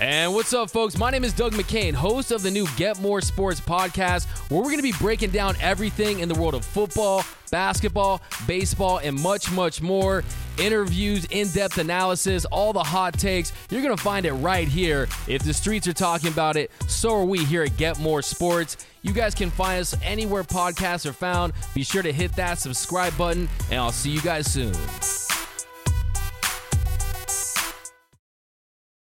And what's up, folks? My name is Doug McCain, host of the new Get More Sports podcast, where we're going to be breaking down everything in the world of football, basketball, baseball, and much, much more. Interviews, in depth analysis, all the hot takes. You're going to find it right here. If the streets are talking about it, so are we here at Get More Sports. You guys can find us anywhere podcasts are found. Be sure to hit that subscribe button, and I'll see you guys soon.